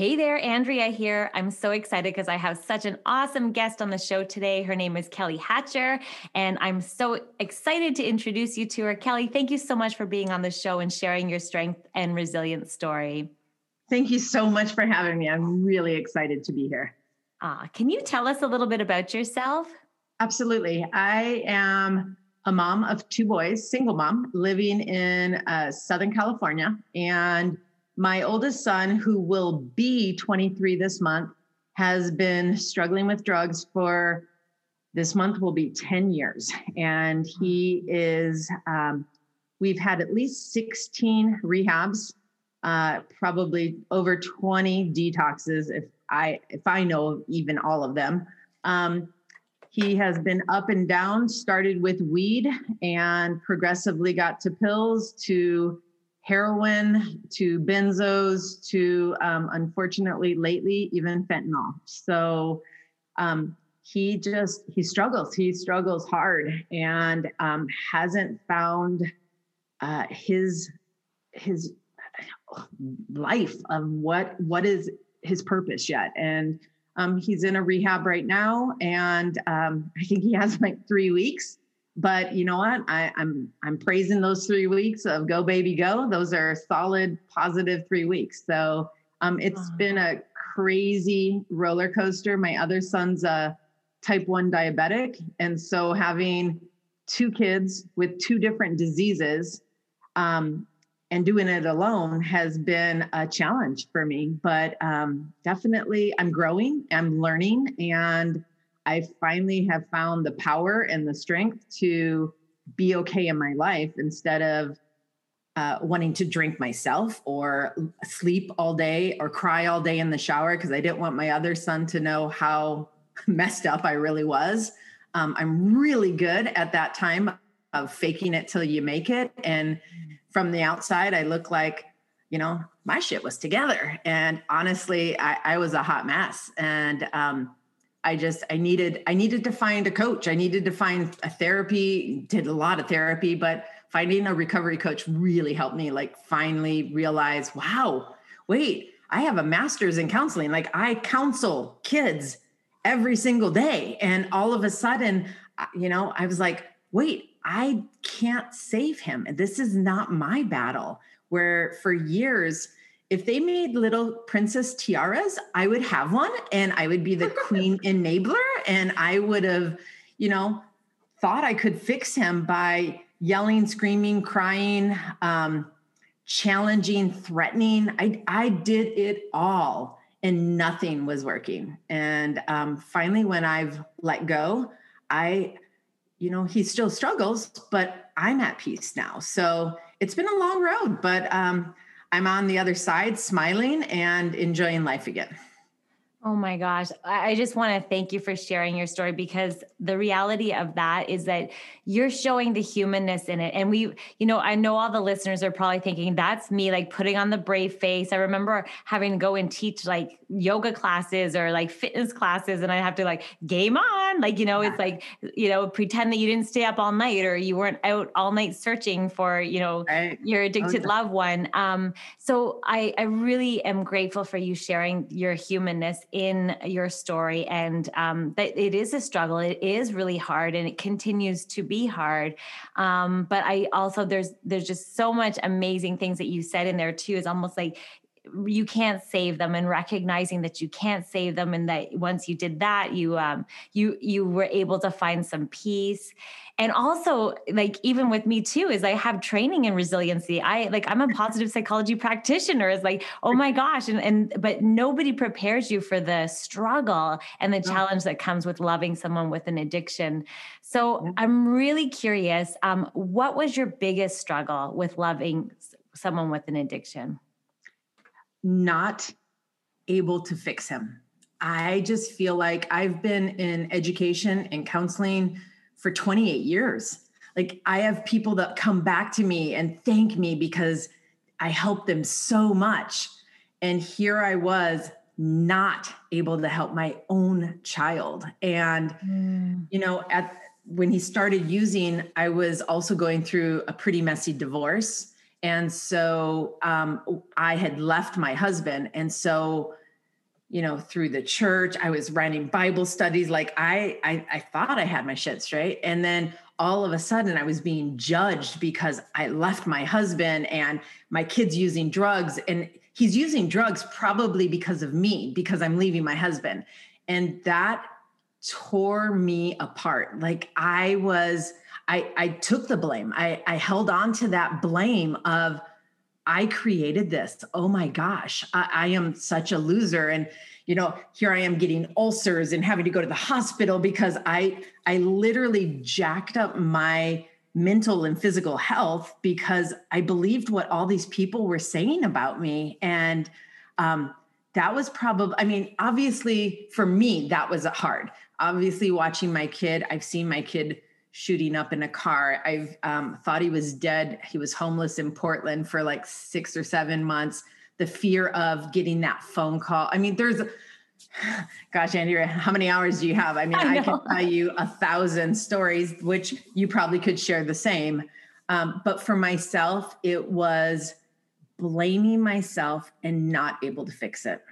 Hey there, Andrea here. I'm so excited because I have such an awesome guest on the show today. Her name is Kelly Hatcher, and I'm so excited to introduce you to her. Kelly, thank you so much for being on the show and sharing your strength and resilience story. Thank you so much for having me. I'm really excited to be here. Ah, can you tell us a little bit about yourself? Absolutely. I am a mom of two boys, single mom, living in uh, Southern California. And my oldest son, who will be 23 this month, has been struggling with drugs for this month will be 10 years. And he is, um, we've had at least 16 rehabs, uh, probably over 20 detoxes, if I, if I know even all of them. Um, he has been up and down, started with weed and progressively got to pills to heroin to benzos to um, unfortunately lately even fentanyl. So um, he just he struggles he struggles hard and um, hasn't found uh, his his life of what what is his purpose yet. And um, he's in a rehab right now and um, i think he has like three weeks but you know what? I, i'm i'm praising those three weeks of go baby go. Those are solid positive three weeks. So um, it's has been a crazy roller coaster. My other son's a type 1 diabetic and so having two kids with two different diseases um, and doing it alone has been a challenge for me. But um, definitely i'm growing i'm learning and I finally have found the power and the strength to be okay in my life instead of uh, wanting to drink myself or sleep all day or cry all day in the shower because I didn't want my other son to know how messed up I really was. Um, I'm really good at that time of faking it till you make it. And from the outside, I look like, you know, my shit was together. And honestly, I, I was a hot mess. And um, I just I needed I needed to find a coach. I needed to find a therapy, did a lot of therapy, but finding a recovery coach really helped me like finally realize, wow, wait, I have a master's in counseling. Like I counsel kids every single day and all of a sudden, you know, I was like, wait, I can't save him. And This is not my battle. Where for years if they made little princess tiaras, I would have one and I would be the queen enabler. And I would have, you know, thought I could fix him by yelling, screaming, crying, um, challenging, threatening. I, I did it all and nothing was working. And um, finally, when I've let go, I, you know, he still struggles, but I'm at peace now. So it's been a long road, but um, I'm on the other side smiling and enjoying life again. Oh my gosh. I just want to thank you for sharing your story because the reality of that is that you're showing the humanness in it. And we, you know, I know all the listeners are probably thinking that's me like putting on the brave face. I remember having to go and teach like yoga classes or like fitness classes, and I have to like game on. Like, you know, it's like, you know, pretend that you didn't stay up all night or you weren't out all night searching for, you know, right. your addicted oh, yeah. loved one. Um, so I, I really am grateful for you sharing your humanness in your story and um, that it is a struggle. It is really hard and it continues to be hard. Um, but i also there's there's just so much amazing things that you said in there too. It's almost like you can't save them and recognizing that you can't save them and that once you did that you um you you were able to find some peace. And also like even with me too is i have training in resiliency. I like i'm a positive psychology practitioner. Is like oh my gosh and and but nobody prepares you for the struggle and the challenge that comes with loving someone with an addiction. So i'm really curious um what was your biggest struggle with loving someone with an addiction not able to fix him i just feel like i've been in education and counseling for 28 years. Like I have people that come back to me and thank me because I helped them so much. And here I was not able to help my own child. And mm. you know, at when he started using, I was also going through a pretty messy divorce. And so um, I had left my husband. And so you know through the church i was running bible studies. Like I, I i thought i had my shit straight. And then all of a sudden i was being judged because i left my husband and my kids using drugs. And he's using drugs probably because of me because i'm leaving my husband. And that tore me apart. Like i was i i took the blame i i held on to that blame of I created this. Oh my gosh, I, I, am such a loser. And, you know, here I am getting ulcers and having to go to the hospital because I I literally jacked up my mental and physical health because I believed what all these people were saying about me. And um, that was probably, I mean, obviously for me, that was hard. Obviously, watching my kid, I've seen my kid shooting up in a car. I've um, thought he was dead. He was homeless in Portland for like six or seven months. The fear of getting that phone call. I mean, there's, gosh, Andrea, how many hours do you have? I mean, I, I can tell you a thousand stories, which you probably could share the same. Um, but for myself, it was blaming myself and not able to fix it.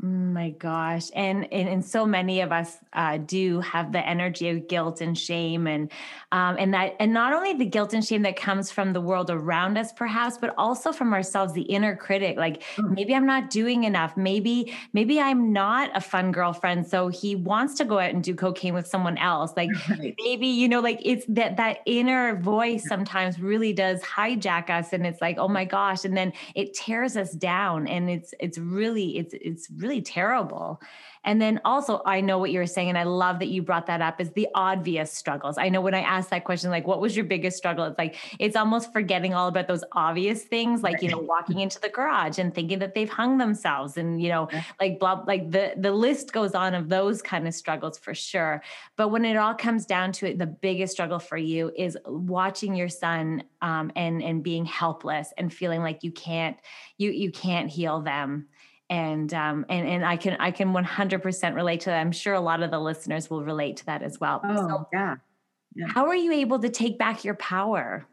My gosh. And, and, and so many of us uh, do have the energy of guilt and shame and, um, and that, and not only the guilt and shame that comes from the world around us, perhaps, but also from ourselves, the inner critic, like mm. maybe I'm not doing enough. Maybe, maybe I'm not a fun girlfriend. So he wants to go out and do cocaine with someone else. Like right. maybe, you know, like it's that, that inner voice sometimes really does hijack us. And it's like, oh my gosh. And then it tears us down and it's, it's really, it's, it's really really terrible. And then also, I know what you were saying, and I love that you brought that up is the obvious struggles. I know when I asked that question, like, what was your biggest struggle? It's like, it's almost forgetting all about those obvious things, like, you know, walking into the garage and thinking that they've hung themselves and, you know, like, blah, like the, the list goes on of those kind of struggles for sure. But when it all comes down to it, the biggest struggle for you is watching your son um, and, and being helpless and feeling like you can't, you, you can't heal them and um, and and I can I can 100% relate to that. I'm sure a lot of the listeners will relate to that as well. Oh so yeah. yeah. How are you able to take back your power?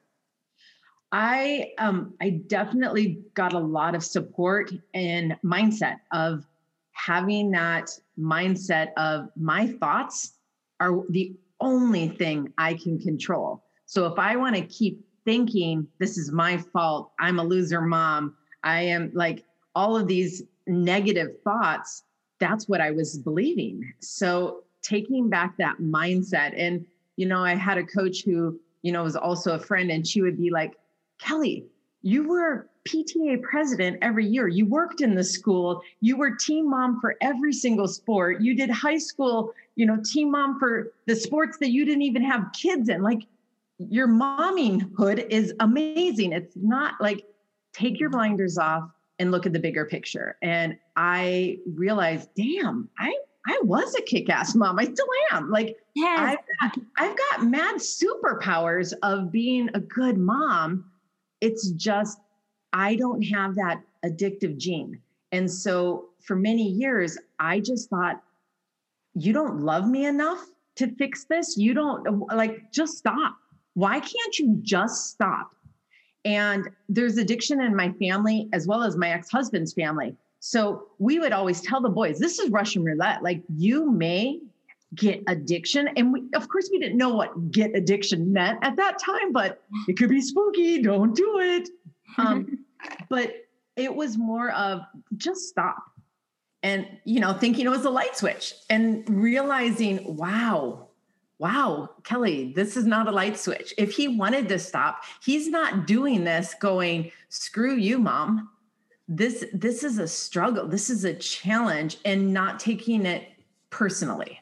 I um I definitely got a lot of support and mindset of having that mindset of my thoughts are the only thing I can control. So if I want to keep thinking this is my fault, I'm a loser mom, I am like all of these negative thoughts, that's what I was believing. So taking back that mindset. And, you know, I had a coach who, you know, was also a friend, and she would be like, Kelly, you were PTA president every year. You worked in the school. You were team mom for every single sport. You did high school, you know, team mom for the sports that you didn't even have kids in. Like your momminghood is amazing. It's not like take your blinders off, and look at the bigger picture. And I realized, damn, I I was a kick-ass mom. I still am. Like yes. I've, got, I've got mad superpowers of being a good mom. It's just I don't have that addictive gene. And so for many years, I just thought, you don't love me enough to fix this. You don't like just stop. Why can't you just stop? And there's addiction in my family as well as my ex husband's family. So we would always tell the boys, this is Russian roulette. Like you may get addiction. And we, of course, we didn't know what get addiction meant at that time, but it could be spooky. Don't do it. Um, but it was more of just stop and you know thinking it was a light switch and realizing wow wow kelly this is not a light switch. If he wanted to stop he's not doing this going screw you mom. This this is a struggle. This is a challenge and not taking it personally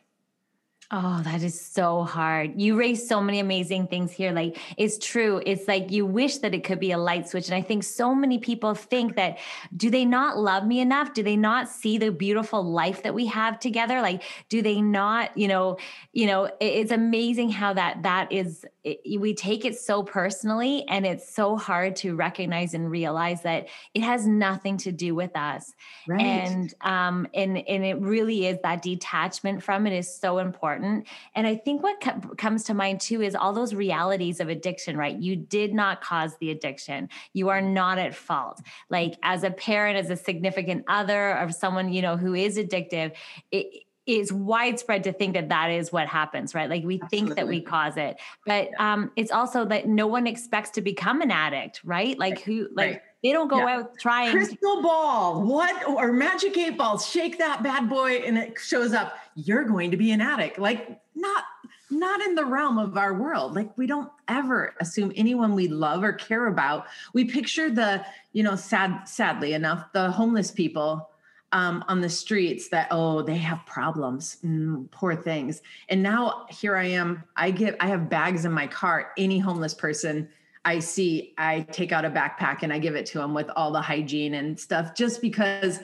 Oh, that is so hard. You raise so many amazing things here. Like, it's true. It's like you wish that it could be a light switch. And I think so many people think that do they not love me enough? Do they not see the beautiful life that we have together? Like, do they not, you know, you know, it's amazing how that that is it, we take it so personally and it's so hard to recognize and realize that it has nothing to do with us. Right. And um and and it really is that detachment from it is so important important. And I think what co- comes to mind too is all those realities of addiction, right? You did not cause the addiction. You are not at fault. Like as a parent, as a significant other, of someone, you know, who is addictive, it, is widespread to think that that is what happens, right? Like we Absolutely. think that we cause it, but um, it's also that no one expects to become an addict, right? Like who, like right. They don't go yeah. out trying. Crystal ball, what or magic eight balls? Shake that bad boy, and it shows up. You're going to be an addict. Like not, not in the realm of our world. Like we don't ever assume anyone we love or care about. We picture the, you know, sad, sadly enough, the homeless people um, on the streets that oh they have problems mm, poor things and now here i am i get i have bags in my car any homeless person i see i take out a backpack and i give it to them with all the hygiene and stuff just because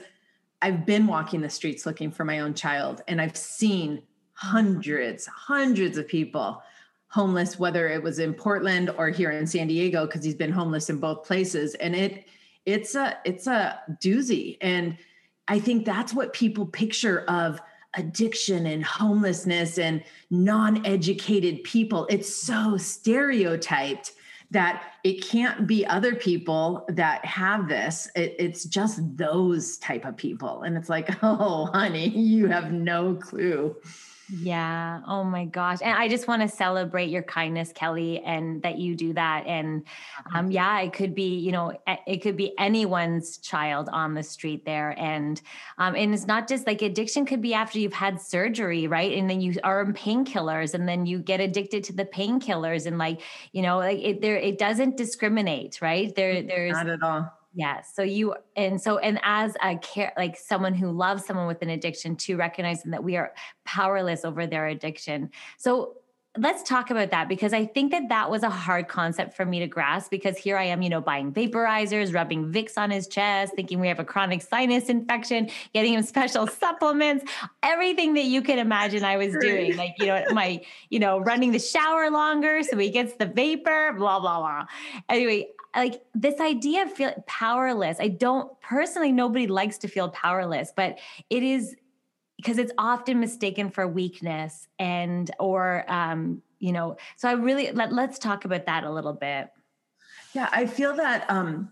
i've been walking the streets looking for my own child and i've seen hundreds hundreds of people homeless whether it was in portland or here in san diego because he's been homeless in both places. And it it's a it's a doozy. And I think that's what people picture of addiction and homelessness and non educated people. It's so stereotyped that it can't be other people that have this. It, it's just those type of people. And it's like oh honey you have no clue yeah. Oh my gosh. And I just want to celebrate your kindness, Kelly, and that you do that. And um, yeah, it could be, you know, it could be anyone's child on the street there. And um, and it's not just like addiction could be after you've had surgery, right? And then you are on painkillers and then you get addicted to the painkillers and like, you know, like it there it doesn't discriminate, right? There there's not at all yeah. So you and so and as a care like someone who loves someone with an addiction to recognizing that we are powerless over their addiction. So let's talk about that because I think that that was a hard concept for me to grasp because here I am, you know, buying vaporizers, rubbing Vicks on his chest, thinking we have a chronic sinus infection, getting him special supplements, everything that you can imagine I was doing. Like, you know, my, you know, running the shower longer so he gets the vapor, blah, blah, blah. Anyway, like this idea of feel powerless. I don't personally, nobody likes to feel powerless, but it is because it's often mistaken for weakness and or um, you know. So I really let let's talk about that a little bit. Yeah, I feel that um,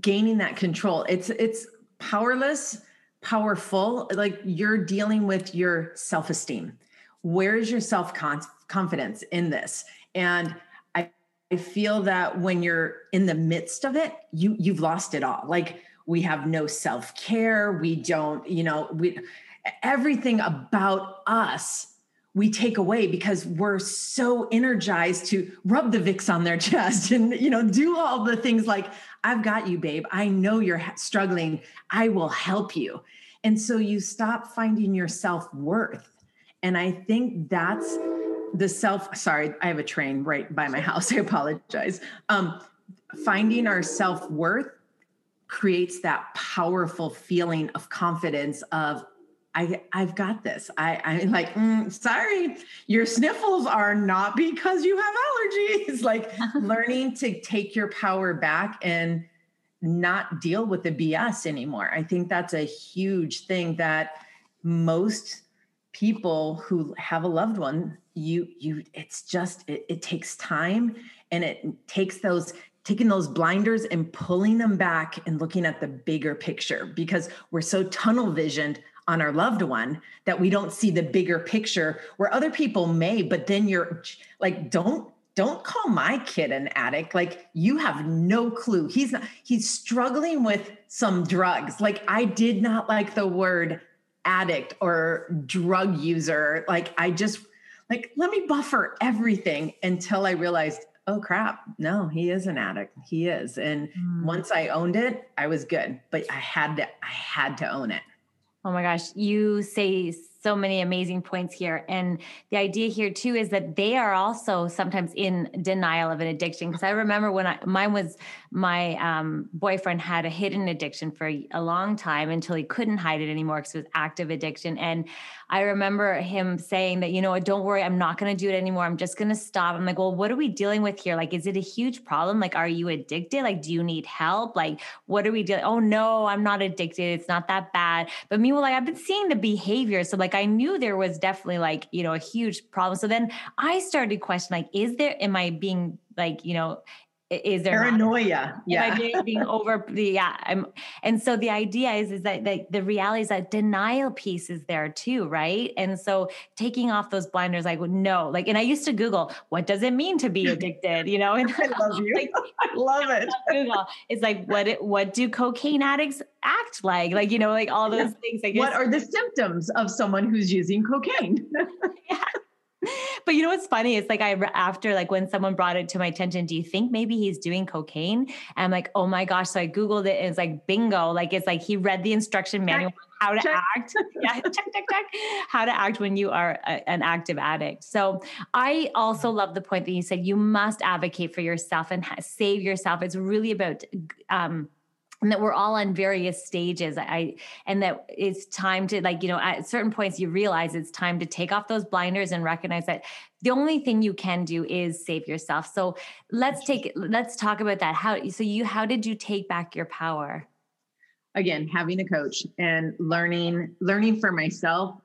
gaining that control. It's it's powerless, powerful. Like you're dealing with your self esteem. Where is your self confidence in this? And I feel that when you're in the midst of it, you you've lost it all. Like we have no self-care, we don't, you know, we everything about us we take away because we're so energized to rub the Vicks on their chest and you know do all the things like I've got you babe. I know you're struggling. I will help you. And so you stop finding your self-worth. And I think that's the self sorry i have a train right by my house. I apologize. Um, finding our self-worth creates that powerful feeling of confidence of I, I've got this. I, I'm like, mm, sorry, your sniffles are not because you have allergies. like learning to take your power back and not deal with the BS anymore. I think that's a huge thing that most people who have a loved one you you it's just it, it takes time and it takes those taking those blinders and pulling them back and looking at the bigger picture because we're so tunnel visioned on our loved one that we don't see the bigger picture where other people may but then you're like don't don't call my kid an addict. Like you have no clue. He's not, he's struggling with some drugs. Like I did not like the word addict or drug user. Like I just like let me buffer everything until I realized, oh crap, no, he is an addict. He is. And mm. once I owned it, I was good. But I had to I had to own it. Oh my gosh, you say so many amazing points here. And the idea here too is that they are also sometimes in denial of an addiction. Because I remember when I mine was my um, boyfriend had a hidden addiction for a long time until he couldn't hide it anymore because it was active addiction. And I remember him saying that, you know, don't worry, I'm not going to do it anymore. I'm just going to stop. I'm like, well, what are we dealing with here? Like, is it a huge problem? Like, are you addicted? Like, do you need help? Like, what are we doing? Oh, no, I'm not addicted. It's not that bad. But meanwhile, like, I've been seeing the behavior. So, like, I knew there was definitely like, you know, a huge problem. So then I started questioning, like, is there, am I being like, you know, is there paranoia yeah. being, being over the yeah I'm, and so the idea is is that, that the reality is that denial piece is there too right? And so taking off those blinders like no like and i used to google what does it mean to be addicted you know? And i love you. Like, i love it. Google it's like what it, what do cocaine addicts act like? Like you know like all those yeah. things like what are the symptoms of someone who's using cocaine? Yeah but you know what's funny? It's like I after like when someone brought it to my attention, do you think maybe he's doing cocaine? And I'm like, oh my gosh! So I googled it, and it's like bingo. Like it's like he read the instruction manual how to check. act. yeah, check, check, check. How to act when you are a, an active addict. So I also love the point that you said you must advocate for yourself and save yourself. It's really about um, and that we're all on various stages i and that it's time to like you know at certain points you realize it's time to take off those blinders and recognize that the only thing you can do is save yourself. So let's take let's talk about that. How so you how did you take back your power? Again having a coach and learning learning for myself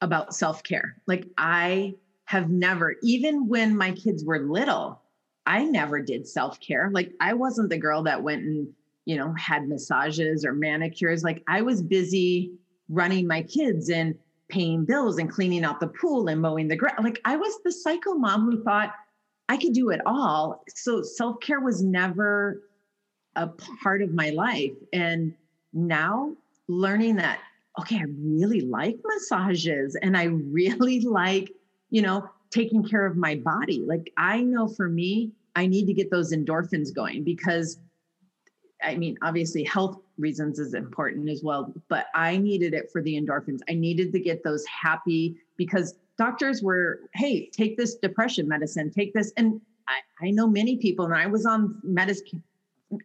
about self-care. Like i have never even when my kids were little i never did self-care. Like i wasn't the girl that went and you know, had massages or manicures. Like I was busy running my kids and paying bills and cleaning out the pool and mowing the grass. Like I was the psycho mom who thought I could do it all. So self care was never a part of my life. And now learning that, okay, I really like massages and I really like, you know, taking care of my body. Like I know for me, I need to get those endorphins going because I mean, obviously, health reasons is important as well, but I needed it for the endorphins. I needed to get those happy because doctors were, hey, take this depression medicine, take this. And I, I know many people, and I was on medicine,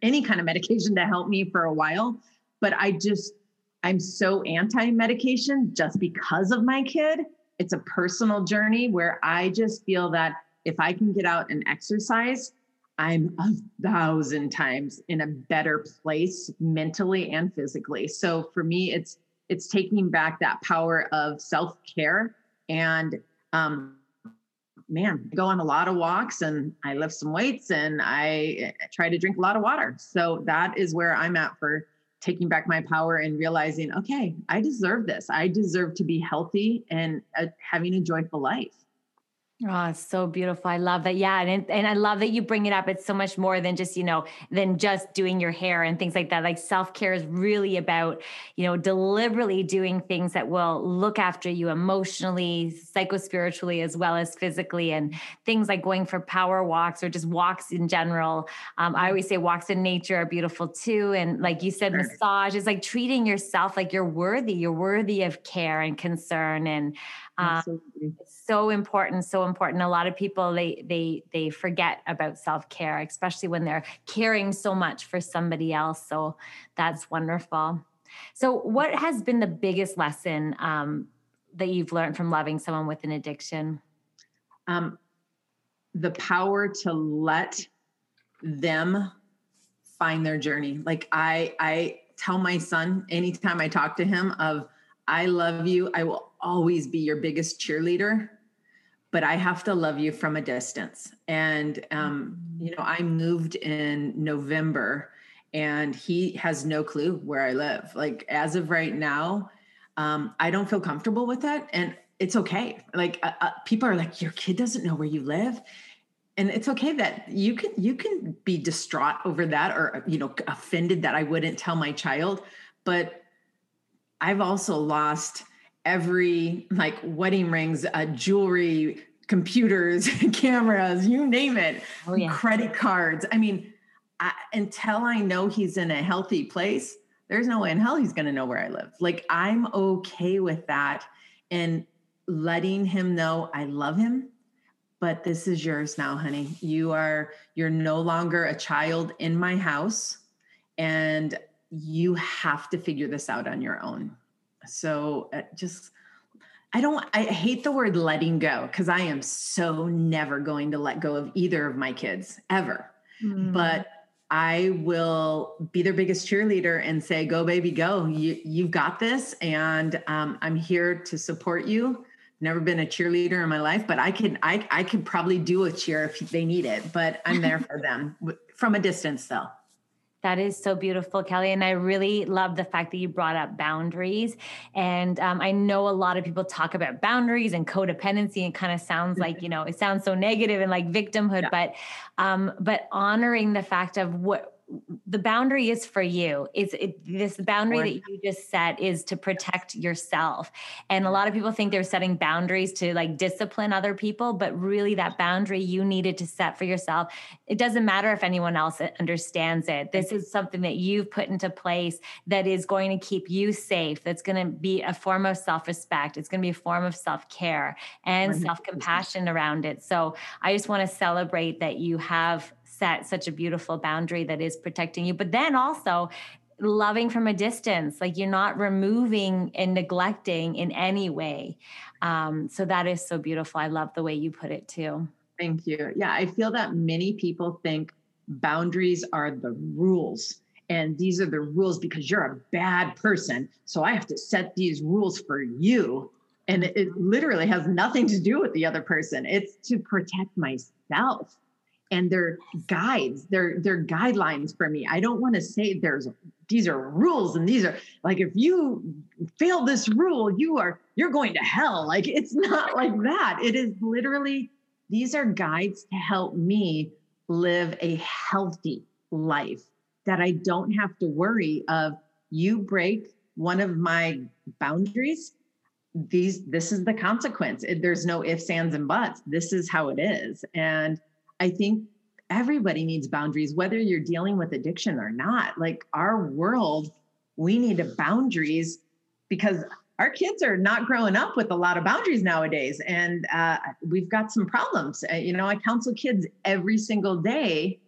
any kind of medication to help me for a while, but I just, I'm so anti medication just because of my kid. It's a personal journey where I just feel that if I can get out and exercise, I'm a thousand times in a better place mentally and physically. So for me, it's it's taking back that power of self care and um, man, I go on a lot of walks and I lift some weights and I try to drink a lot of water. So that is where I'm at for taking back my power and realizing, okay, I deserve this. I deserve to be healthy and uh, having a joyful life. Oh, it's so beautiful. I love that. Yeah. And, and I love that you bring it up. It's so much more than just, you know, than just doing your hair and things like that. Like self care is really about, you know, deliberately doing things that will look after you emotionally, psychospiritually, as well as physically. And things like going for power walks or just walks in general. Um, I always say walks in nature are beautiful too. And like you said, massage is like treating yourself like you're worthy. You're worthy of care and concern. And, um, so important, so important. A lot of people they they they forget about self care, especially when they're caring so much for somebody else. So that's wonderful. So, what has been the biggest lesson um, that you've learned from loving someone with an addiction? Um, the power to let them find their journey. Like I, I tell my son anytime I talk to him of, I love you. I will always be your biggest cheerleader, but I have to love you from a distance. And, um, you know, I moved in November and he has no clue where I live. Like, as of right now, um, I don't feel comfortable with that. And it's okay. Like, uh, uh, people are like, your kid doesn't know where you live. and it's okay that you can you can be distraught over that or you know offended that I wouldn't tell my child, but I've also lost every like wedding rings, uh, jewelry, computers, cameras, you name it, oh, yeah. credit cards. I mean, I, until I know he's in a healthy place, there's no way in hell he's going to know where I live. Like I'm okay with that and letting him know I love him but this is yours now honey you are you're no longer a child in my house and you have to figure this out on your own so uh, just i don't i hate the word letting go because i am so never going to let go of either of my kids ever mm. but i will be their biggest cheerleader and say go baby go you you've got this and um, i'm here to support you never been a cheerleader in my life, but I can I I could probably do a cheer if they need it, but I'm there for them from a distance though. That is so beautiful, Kelly. And I really love the fact that you brought up boundaries. And um, I know a lot of people talk about boundaries and codependency and kind of sounds like, you know, it sounds so negative and like victimhood, yeah. but um, but honoring the fact of what the boundary is for you. It's it, this boundary that you just set is to protect yourself. And a lot of people think they're setting boundaries to like discipline other people, but really that boundary you needed to set for yourself. It doesn't matter if anyone else understands it. This mm-hmm. is something that you've put into place that is going to keep you safe. That's going to be a form of self-respect. It's going to be a form of self-care and self-compassion around it. So I just want to celebrate that you have set such a beautiful boundary that is protecting you. But then also, loving from a distance like you're not removing and neglecting in any way. Um, so that is so beautiful. I love the way you put it too. Thank you. Yeah i feel that many people think boundaries are the rules and these are the rules because you're a bad person so i have to set these rules for you and it, it literally has nothing to do with the other person. It's to protect myself and they're guides they're they're guidelines for me. I don't want to say there's these are rules and these are like if you fail this rule you are you're going to hell. Like it's not like that. It is literally these are guides to help me live a healthy life that i don't have to worry of you break one of my boundaries these this is the consequence. There's no ifs ands and buts. This is how it is. And I think everybody needs boundaries, whether you're dealing with addiction or not. Like our world, we need boundaries because our kids are not growing up with a lot of boundaries nowadays. And uh, we've got some problems. Uh, you know, I counsel kids every single day.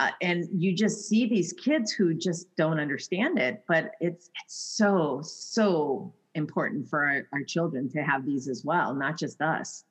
Uh, and you just see these kids who just don't understand it but it's it's so so important for our, our children to have these as well not just us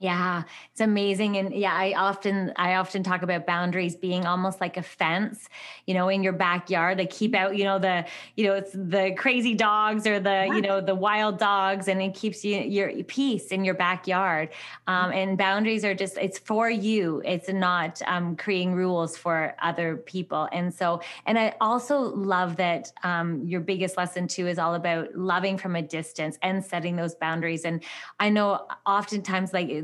yeah, it's amazing. And yeah, I often I often talk about boundaries being almost like a fence, you know, in your backyard. They keep out, you know, the, you know, it's the crazy dogs or the, you know, the wild dogs, and it keeps you your peace in your backyard. Um, and boundaries are just it's for you. It's not um, creating rules for other people. And so, and I also love that um, your biggest lesson too is all about loving from a distance and setting those boundaries. And I know oftentimes like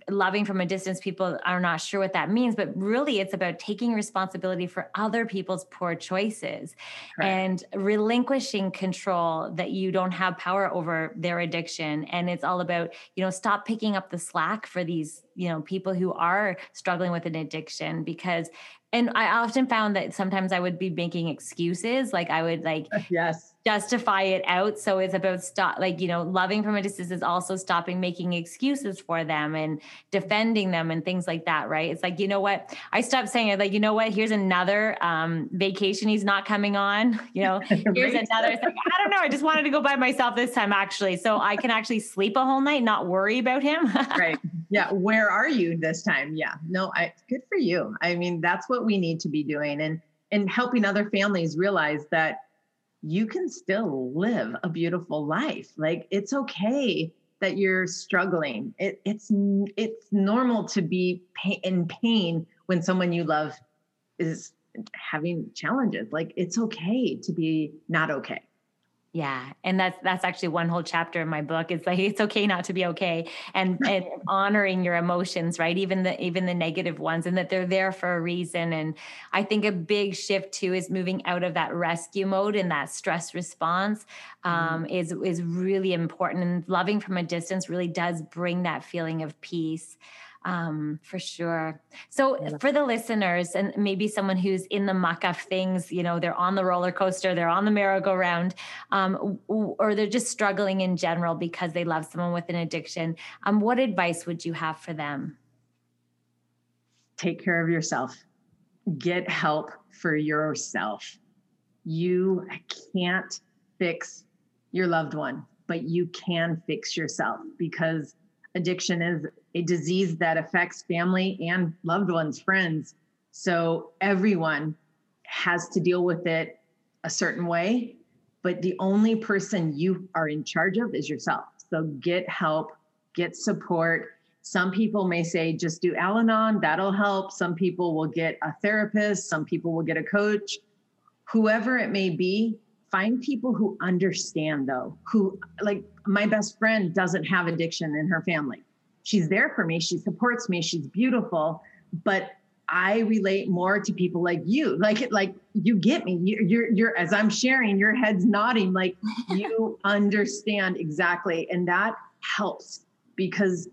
loving from a distance people are not sure what that means but really it's about taking responsibility for other people's poor choices right. and relinquishing control that you don't have power over their addiction and it's all about you know stop picking up the slack for these you know people who are struggling with an addiction because and I often found that sometimes I would be making excuses. Like I would like yes justify it out. So it's about stop like, you know, loving from a distance is also stopping making excuses for them and defending them and things like that. Right. It's like, you know what? I stopped saying it like, you know what, here's another um vacation he's not coming on. You know, here's another. It's like, I don't know. I just wanted to go by myself this time actually. So I can actually sleep a whole night, not worry about him. right. Yeah. Where are you this time? Yeah. No, I good for you. I mean, that's what we need to be doing and and helping other families realize that you can still live a beautiful life. Like it's okay that you're struggling. It, it's it's normal to be in pain when someone you love is having challenges. Like it's okay to be not okay. Yeah, and that's that's actually one whole chapter in my book. It's like it's okay not to be okay, and and honoring your emotions, right? Even the even the negative ones, and that they're there for a reason. And I think a big shift too is moving out of that rescue mode and that stress response um, mm-hmm. is is really important. And loving from a distance really does bring that feeling of peace um, for sure. So, for the listeners, and maybe someone who's in the muck of things, you know, they're on the roller coaster, they're on the merry-go-round, um, or they're just struggling in general because they love someone with an addiction. Um, what advice would you have for them? Take care of yourself. Get help for yourself. You can't fix your loved one, but you can fix yourself because addiction is a disease that affects family and loved ones, friends. So everyone has to deal with it a certain way, but the only person you are in charge of is yourself. So get help, get support. Some people may say just do Al Anon, that'll help. Some people will get a therapist, some people will get a coach. Whoever it may be, find people who understand though, who like my best friend doesn't have addiction in her family she's there for me. She supports me. She's beautiful. But i relate more to people like you. Like it like you get me. You, you're you're as i'm sharing your head's nodding. Like you understand exactly. And that helps because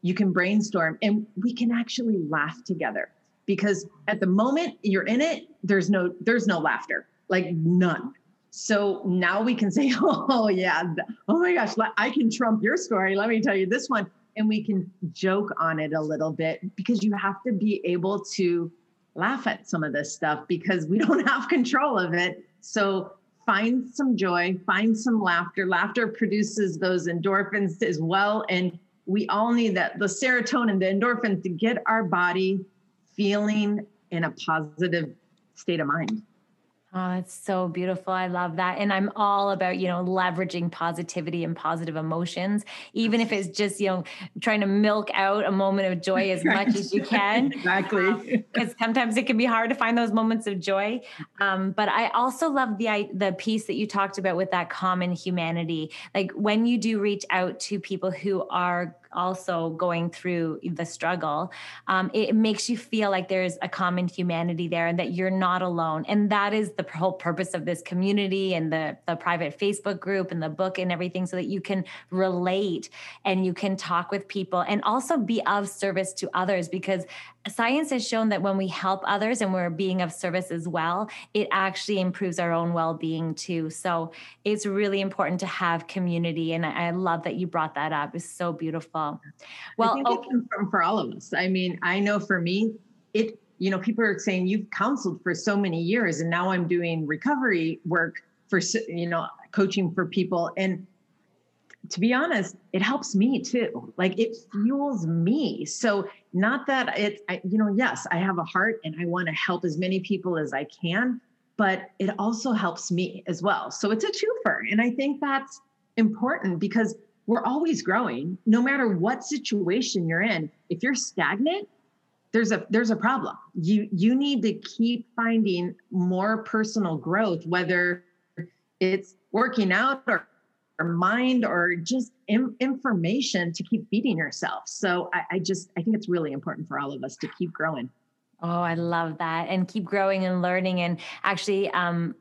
you can brainstorm and we can actually laugh together because at the moment you're in it there's no there's no laughter like none. So now we can say oh yeah oh my gosh i can trump your story. Let me tell you this one and we can joke on it a little bit because you have to be able to laugh at some of this stuff because we don't have control of it. So find some joy, find some laughter. Laughter produces those endorphins as well. And we all need that the serotonin, the endorphins to get our body feeling in a positive state of mind. Oh, it's so beautiful. I love that. And I'm all about, you know, leveraging positivity and positive emotions, even if it's just, you know, trying to milk out a moment of joy as much as you can. exactly. Because um, sometimes it can be hard to find those moments of joy. Um, but I also love the the piece that you talked about with that common humanity. Like when you do reach out to people who are also going through the struggle, um, it makes you feel like there's a common humanity there and that you're not alone. And that is the whole purpose of this community and the, the private Facebook group and the book and everything so that you can relate and you can talk with people and also be of service to others because science has shown that when we help others and we're being of service as well, it actually improves our own well being too. So it's really important to have community. And I love that you brought that up. It's so beautiful. Well, okay. for all of us. I mean, I know for me, it, you know, people are saying you've counseled for so many years and now I'm doing recovery work for, you know, coaching for people. And to be honest, it helps me too. Like it fuels me. So not that it, I, you know, yes, I have a heart and I want to help as many people as I can, but it also helps me as well. So it's a twofer. And I think that's important because we're always growing no matter what situation you're in. If you're stagnant, there's a there's a problem. You you need to keep finding more personal growth, whether it's working out or or mind or just in, information to keep feeding yourself. So I, I just I think it's really important for all of us to keep growing. Oh, I love that. And keep growing and learning. And actually, um,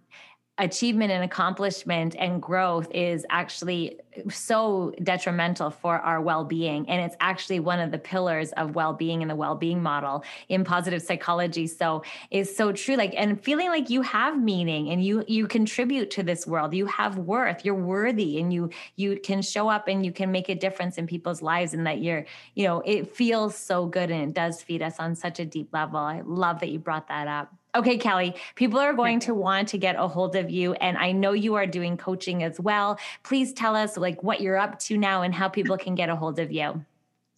achievement and accomplishment and growth is actually so detrimental for our well-being. And it's actually one of the pillars of well-being in the well-being model in positive psychology. So it's so true. Like and feeling like you have meaning and you you contribute to this world. You have worth. You're worthy and you you can show up and you can make a difference in people's lives and that you're you know it feels so good and it does feed us on such a deep level. I love that you brought that up Okay, Kelly, people are going to want to get a hold of you. And I know you are doing coaching as well. Please tell us like what you're up to now and how people can get a hold of you.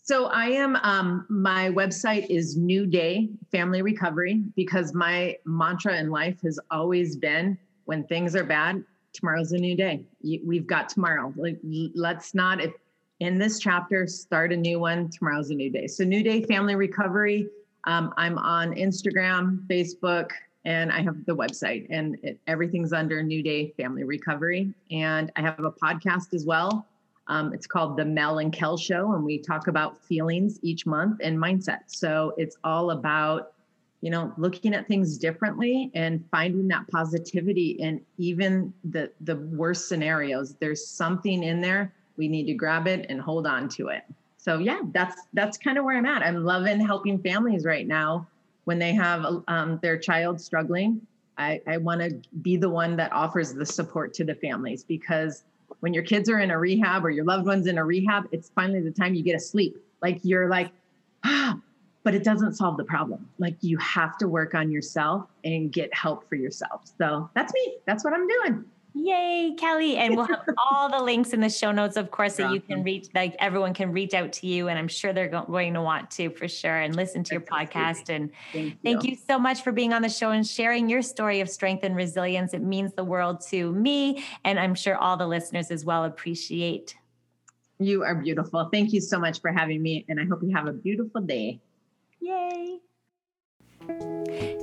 So I am, um, my website is New Day Family Recovery because my mantra in life has always been when things are bad, tomorrow's a new day. We've got tomorrow. Like, let's not, if in this chapter, start a new one. Tomorrow's a new day. So New Day Family Recovery um, I'm on Instagram, Facebook, and I have the website, and it, everything's under New Day Family Recovery. And I have a podcast as well. Um, it's called The Mel and Kel Show, and we talk about feelings each month and mindset. So it's all about, you know, looking at things differently and finding that positivity in even the the worst scenarios. There's something in there. We need to grab it and hold on to it. So yeah, that's that's kind of where I'm at. I'm loving helping families right now when they have um, their child struggling, I, I want to be the one that offers the support to the families because when your kids are in a rehab or your loved one's in a rehab, it's finally the time you get a sleep. Like you're like, ah, but it doesn't solve the problem. Like you have to work on yourself and get help for yourself. So that's me. That's what I'm doing. Yay, Kelly. And we'll have all the links in the show notes, of course, that you can reach, like everyone can reach out to you. And I'm sure they're going to want to for sure and listen to your podcast. And thank you. thank you so much for being on the show and sharing your story of strength and resilience. It means the world to me. And I'm sure all the listeners as well appreciate. You are beautiful. Thank you so much for having me. And I hope you have a beautiful day. Yay.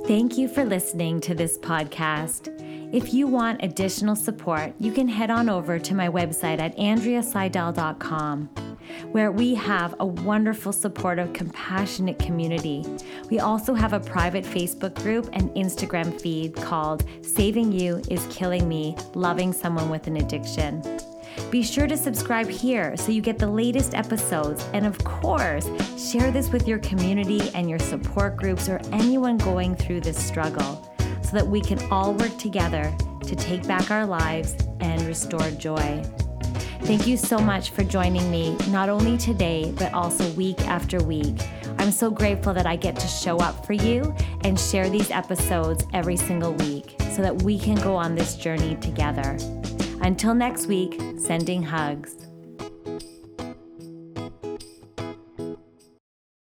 Thank you for listening to this podcast. If you want additional support, you can head on over to my website at andreaseydel.com, where we have a wonderful, supportive, compassionate community. We also have a private Facebook group and Instagram feed called Saving You is Killing Me Loving Someone with an Addiction. Be sure to subscribe here so you get the latest episodes. And of course, share this with your community and your support groups or anyone going through this struggle so that we can all work together to take back our lives and restore joy. Thank you so much for joining me, not only today, but also week after week. I'm so grateful that I get to show up for you and share these episodes every single week so that we can go on this journey together. Until next week, sending hugs.